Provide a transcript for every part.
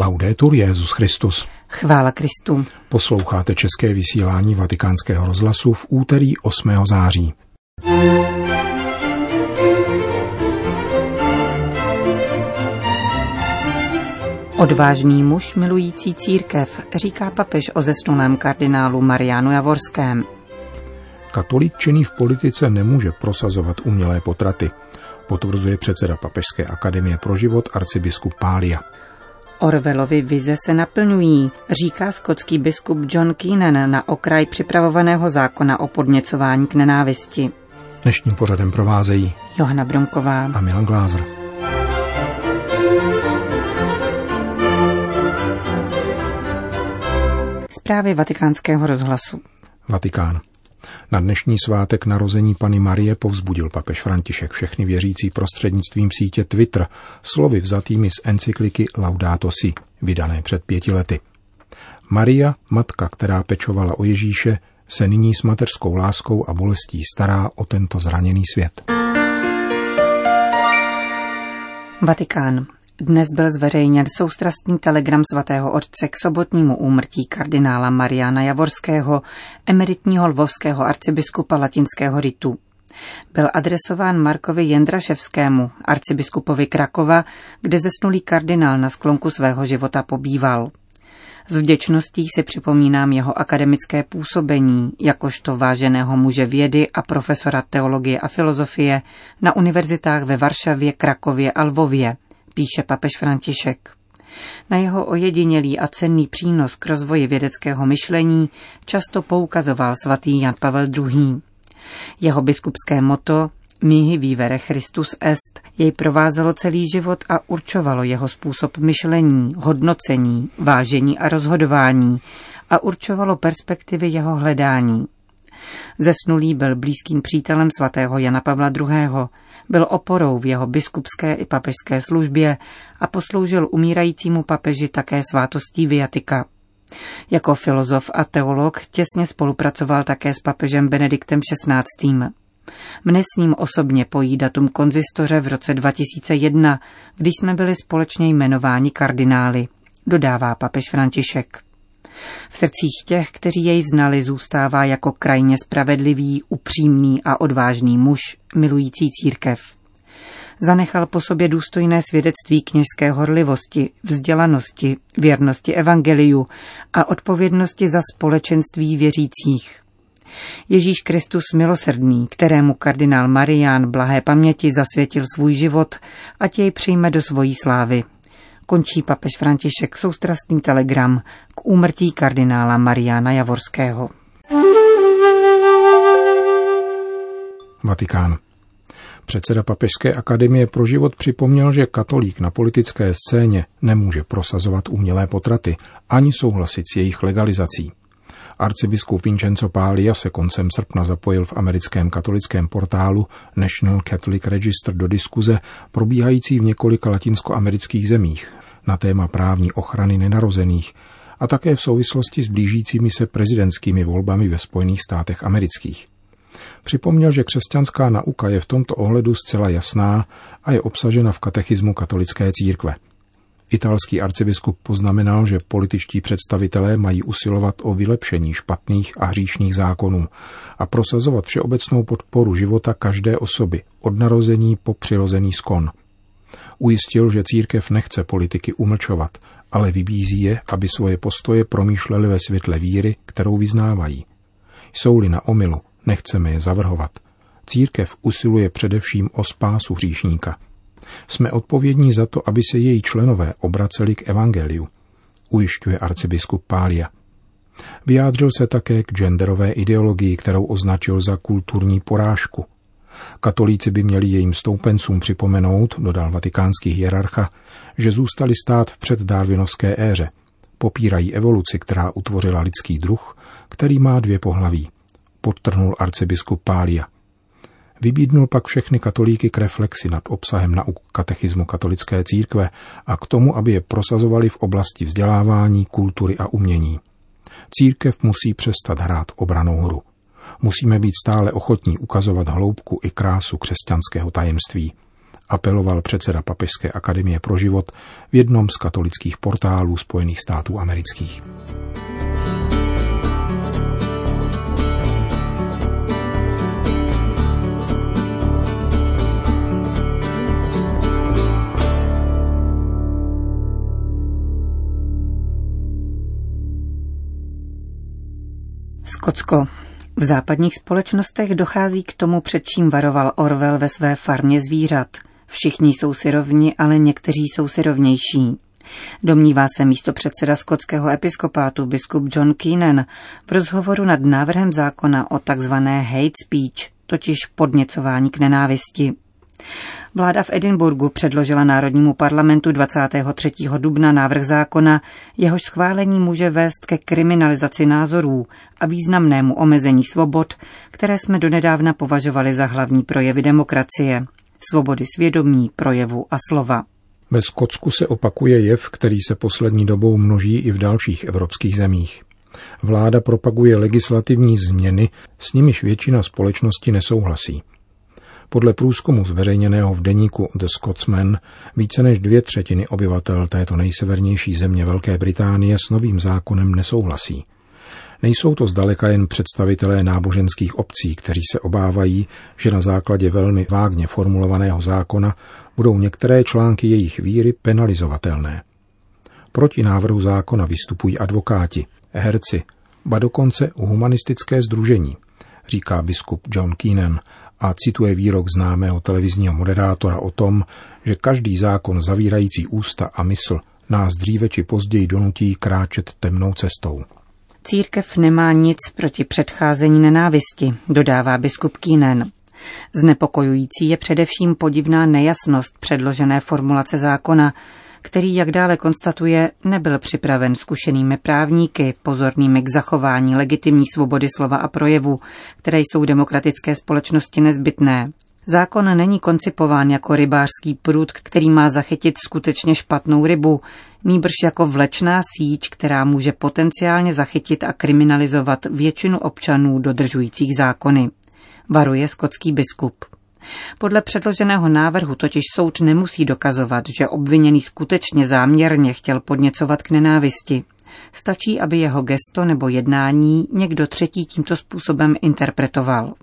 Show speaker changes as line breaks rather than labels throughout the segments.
Laudetur Jezus Christus.
Chvála Kristu.
Posloucháte české vysílání Vatikánského rozhlasu v úterý 8. září.
Odvážný muž milující církev, říká papež o zesnulém kardinálu Marianu Javorském.
Katolík činný v politice nemůže prosazovat umělé potraty, potvrzuje předseda Papežské akademie pro život arcibiskup Pália.
Orvelovi vize se naplňují, říká skotský biskup John Keenan na okraj připravovaného zákona o podněcování k nenávisti.
Dnešním pořadem provázejí
Johana Bromková
a Milan Glázer.
Zprávy vatikánského rozhlasu.
Vatikán. Na dnešní svátek narození Pany Marie povzbudil papež František všechny věřící prostřednictvím sítě Twitter slovy vzatými z encykliky Laudato Si, vydané před pěti lety. Maria, matka, která pečovala o Ježíše, se nyní s mateřskou láskou a bolestí stará o tento zraněný svět.
Vatikán. Dnes byl zveřejněn soustrastný telegram svatého otce k sobotnímu úmrtí kardinála Mariana Javorského, emeritního lvovského arcibiskupa latinského ritu. Byl adresován Markovi Jendraševskému, arcibiskupovi Krakova, kde zesnulý kardinál na sklonku svého života pobýval. S vděčností si připomínám jeho akademické působení, jakožto váženého muže vědy a profesora teologie a filozofie na univerzitách ve Varšavě, Krakově a Lvově – píše papež František. Na jeho ojedinělý a cenný přínos k rozvoji vědeckého myšlení často poukazoval svatý Jan Pavel II. Jeho biskupské moto Mihi vivere Christus est jej provázelo celý život a určovalo jeho způsob myšlení, hodnocení, vážení a rozhodování a určovalo perspektivy jeho hledání. Zesnulý byl blízkým přítelem svatého Jana Pavla II. Byl oporou v jeho biskupské i papežské službě a posloužil umírajícímu papeži také svátostí viatika. Jako filozof a teolog těsně spolupracoval také s papežem Benediktem XVI. Mne s ním osobně pojí datum konzistoře v roce 2001, když jsme byli společně jmenováni kardinály, dodává papež František. V srdcích těch, kteří jej znali, zůstává jako krajně spravedlivý, upřímný a odvážný muž, milující církev. Zanechal po sobě důstojné svědectví kněžské horlivosti, vzdělanosti, věrnosti evangeliu a odpovědnosti za společenství věřících. Ježíš Kristus milosrdný, kterému kardinál Marián blahé paměti zasvětil svůj život, ať jej přijme do svojí slávy končí papež František soustrastný telegram k úmrtí kardinála Mariana Javorského.
Vatikán. Předseda Papežské akademie pro život připomněl, že katolík na politické scéně nemůže prosazovat umělé potraty ani souhlasit s jejich legalizací. Arcibiskup Vincenzo Pália se koncem srpna zapojil v americkém katolickém portálu National Catholic Register do diskuze probíhající v několika latinskoamerických zemích na téma právní ochrany nenarozených a také v souvislosti s blížícími se prezidentskými volbami ve Spojených státech amerických. Připomněl, že křesťanská nauka je v tomto ohledu zcela jasná a je obsažena v katechismu katolické církve. Italský arcibiskup poznamenal, že političtí představitelé mají usilovat o vylepšení špatných a hříšných zákonů a prosazovat všeobecnou podporu života každé osoby od narození po přirozený skon – Ujistil, že církev nechce politiky umlčovat, ale vybízí je, aby svoje postoje promýšleli ve světle víry, kterou vyznávají. Jsou-li na omilu, nechceme je zavrhovat. Církev usiluje především o spásu hříšníka. Jsme odpovědní za to, aby se její členové obraceli k evangeliu, ujišťuje arcibiskup Pália. Vyjádřil se také k genderové ideologii, kterou označil za kulturní porážku – Katolíci by měli jejím stoupencům připomenout, dodal vatikánský hierarcha, že zůstali stát v předdarwinovské éře. Popírají evoluci, která utvořila lidský druh, který má dvě pohlaví. Podtrhnul arcibiskup Pália. Vybídnul pak všechny katolíky k reflexi nad obsahem nauk katechismu katolické církve a k tomu, aby je prosazovali v oblasti vzdělávání, kultury a umění. Církev musí přestat hrát obranou hru. Musíme být stále ochotní ukazovat hloubku i krásu křesťanského tajemství. apeloval předseda Papežské akademie pro život v jednom z katolických portálů Spojených států amerických.
Skotsko. V západních společnostech dochází k tomu, před čím varoval Orwell ve své farmě zvířat. Všichni jsou si rovni, ale někteří jsou si rovnější. Domnívá se místo předseda skotského episkopátu biskup John Keenan v rozhovoru nad návrhem zákona o takzvané hate speech, totiž podněcování k nenávisti. Vláda v Edinburgu předložila Národnímu parlamentu 23. dubna návrh zákona, jehož schválení může vést ke kriminalizaci názorů a významnému omezení svobod, které jsme donedávna považovali za hlavní projevy demokracie. Svobody svědomí, projevu a slova.
Ve Skotsku se opakuje jev, který se poslední dobou množí i v dalších evropských zemích. Vláda propaguje legislativní změny, s nimiž většina společnosti nesouhlasí. Podle průzkumu zveřejněného v deníku The Scotsman více než dvě třetiny obyvatel této nejsevernější země Velké Británie s novým zákonem nesouhlasí. Nejsou to zdaleka jen představitelé náboženských obcí, kteří se obávají, že na základě velmi vágně formulovaného zákona budou některé články jejich víry penalizovatelné. Proti návrhu zákona vystupují advokáti, herci, ba dokonce humanistické združení, říká biskup John Keenan a cituje výrok známého televizního moderátora o tom, že každý zákon zavírající ústa a mysl nás dříve či později donutí kráčet temnou cestou.
Církev nemá nic proti předcházení nenávisti, dodává biskup Kínen. Znepokojující je především podivná nejasnost předložené formulace zákona, který, jak dále konstatuje, nebyl připraven zkušenými právníky, pozornými k zachování legitimní svobody slova a projevu, které jsou demokratické společnosti nezbytné. Zákon není koncipován jako rybářský prut, který má zachytit skutečně špatnou rybu, nýbrž jako vlečná síť, která může potenciálně zachytit a kriminalizovat většinu občanů dodržujících zákony. Varuje skotský biskup. Podle předloženého návrhu totiž soud nemusí dokazovat, že obviněný skutečně záměrně chtěl podněcovat k nenávisti. Stačí, aby jeho gesto nebo jednání někdo třetí tímto způsobem interpretoval.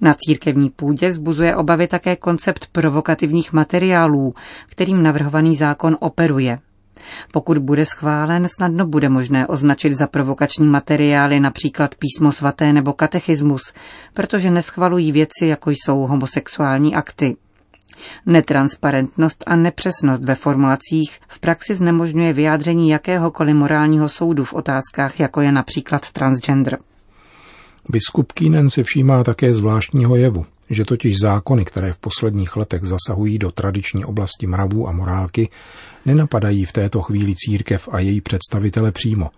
Na církevní půdě zbuzuje obavy také koncept provokativních materiálů, kterým navrhovaný zákon operuje. Pokud bude schválen, snadno bude možné označit za provokační materiály například písmo svaté nebo katechismus, protože neschvalují věci, jako jsou homosexuální akty. Netransparentnost a nepřesnost ve formulacích v praxi znemožňuje vyjádření jakéhokoliv morálního soudu v otázkách, jako je například transgender.
Biskup Kínen se všímá také zvláštního jevu, že totiž zákony, které v posledních letech zasahují do tradiční oblasti mravů a morálky, nenapadají v této chvíli církev a její představitele přímo,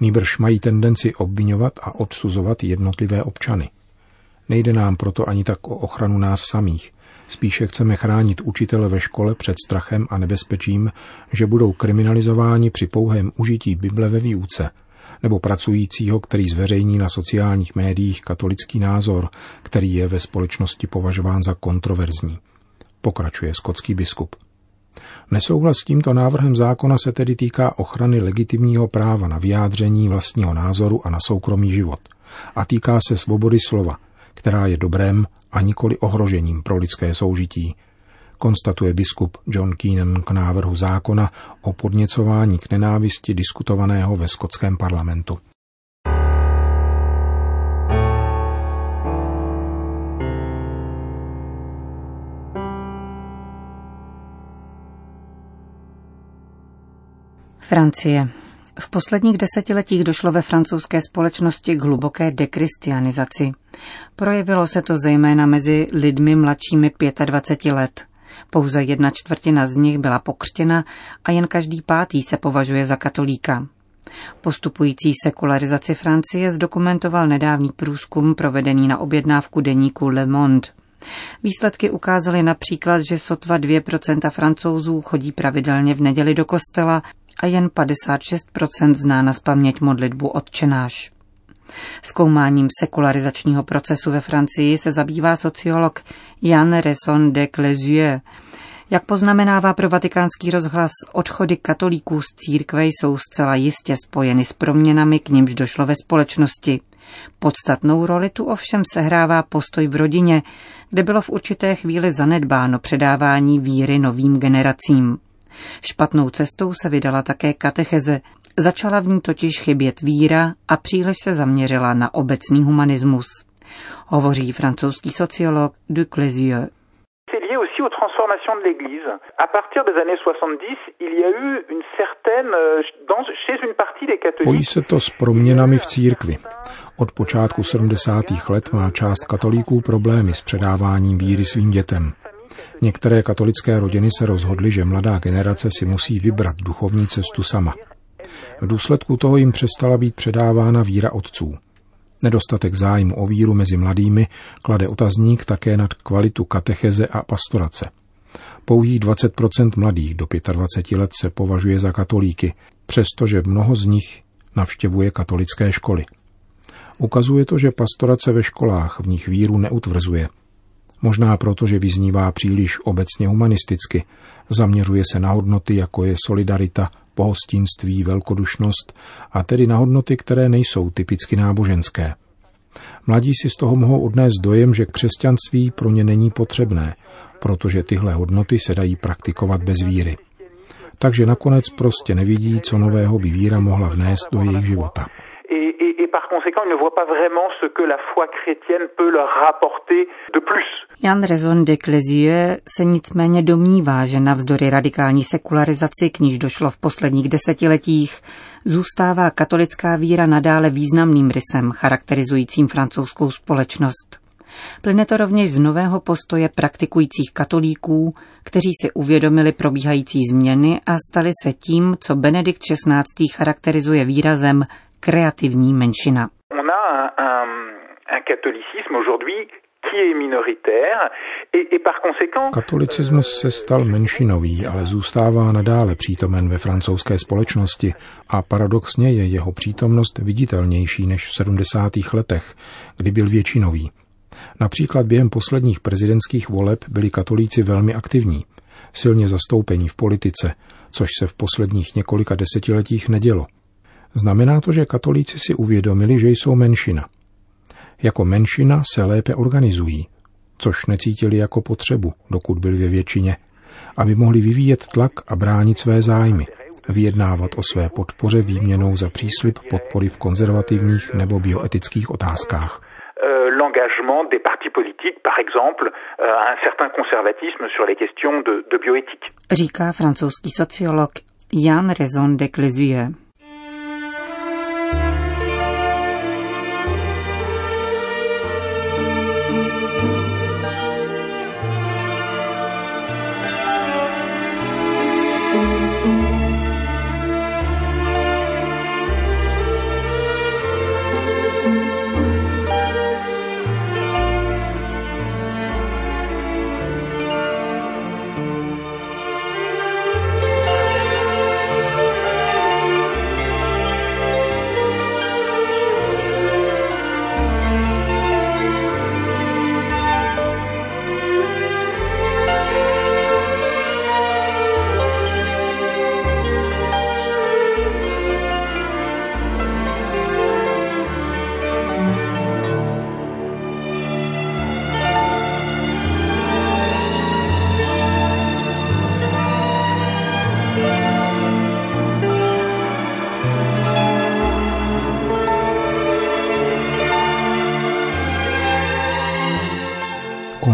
nýbrž mají tendenci obvinovat a odsuzovat jednotlivé občany. Nejde nám proto ani tak o ochranu nás samých, spíše chceme chránit učitele ve škole před strachem a nebezpečím, že budou kriminalizováni při pouhém užití Bible ve výuce – nebo pracujícího, který zveřejní na sociálních médiích katolický názor, který je ve společnosti považován za kontroverzní. Pokračuje skotský biskup. Nesouhlas s tímto návrhem zákona se tedy týká ochrany legitimního práva na vyjádření vlastního názoru a na soukromý život a týká se svobody slova, která je dobrém a nikoli ohrožením pro lidské soužití, konstatuje biskup John Keenan k návrhu zákona o podněcování k nenávisti diskutovaného ve skotském parlamentu.
Francie. V posledních desetiletích došlo ve francouzské společnosti k hluboké dekristianizaci. Projevilo se to zejména mezi lidmi mladšími 25 let. Pouze jedna čtvrtina z nich byla pokřtěna a jen každý pátý se považuje za katolíka. Postupující sekularizaci Francie zdokumentoval nedávný průzkum provedený na objednávku deníku Le Monde. Výsledky ukázaly například, že sotva 2% francouzů chodí pravidelně v neděli do kostela a jen 56% zná na spaměť modlitbu odčenáš. Zkoumáním sekularizačního procesu ve Francii se zabývá sociolog Jan Resson de Clézieux. Jak poznamenává pro vatikánský rozhlas, odchody katolíků z církve jsou zcela jistě spojeny s proměnami, k nimž došlo ve společnosti. Podstatnou roli tu ovšem sehrává postoj v rodině, kde bylo v určité chvíli zanedbáno předávání víry novým generacím. Špatnou cestou se vydala také katecheze, začala v ní totiž chybět víra a příliš se zaměřila na obecný humanismus. Hovoří francouzský sociolog Duclesieux
aux transformations de l'Église. À partir des années 70, il y a eu une certaine, euh, dans, chez une partie des catholiques...
Pojí se to s proměnami v církvi. Od počátku 70. let má část katolíků problémy s předáváním víry svým dětem. Některé katolické rodiny se rozhodly, že mladá generace si musí vybrat duchovní cestu sama. V důsledku toho jim přestala být předávána víra otců. Nedostatek zájmu o víru mezi mladými klade otazník také nad kvalitu katecheze a pastorace. Pouhých 20% mladých do 25 let se považuje za katolíky, přestože mnoho z nich navštěvuje katolické školy. Ukazuje to, že pastorace ve školách v nich víru neutvrzuje. Možná proto, že vyznívá příliš obecně humanisticky, zaměřuje se na hodnoty, jako je solidarita, pohostinství, velkodušnost a tedy na hodnoty, které nejsou typicky náboženské. Mladí si z toho mohou odnést dojem, že křesťanství pro ně není potřebné, protože tyhle hodnoty se dají praktikovat bez víry. Takže nakonec prostě nevidí, co nového by víra mohla vnést do jejich života
par conséquent, ils ne voient pas vraiment ce que la foi chrétienne peut leur rapporter de plus.
Jan Rezon de Clézieux se nicméně domnívá, že navzdory radikální sekularizaci, k níž došlo v posledních desetiletích, zůstává katolická víra nadále významným rysem charakterizujícím francouzskou společnost. Plyne to rovněž z nového postoje praktikujících katolíků, kteří si uvědomili probíhající změny a stali se tím, co Benedikt XVI. charakterizuje výrazem kreativní menšina.
Katolicismus se stal menšinový, ale zůstává nadále přítomen ve francouzské společnosti a paradoxně je jeho přítomnost viditelnější než v 70. letech, kdy byl většinový. Například během posledních prezidentských voleb byli katolíci velmi aktivní, silně zastoupení v politice, což se v posledních několika desetiletích nedělo. Znamená to, že katolíci si uvědomili, že jsou menšina. Jako menšina se lépe organizují, což necítili jako potřebu, dokud byli ve většině, aby mohli vyvíjet tlak a bránit své zájmy, vyjednávat o své podpoře výměnou za příslip podpory v konzervativních nebo bioetických otázkách
euh, l'engagement des partis politiques, par exemple, euh, un certain conservatisme sur les questions de, de bioéthique.
Říká francouzský sociolog Jan Raison de Clézieux.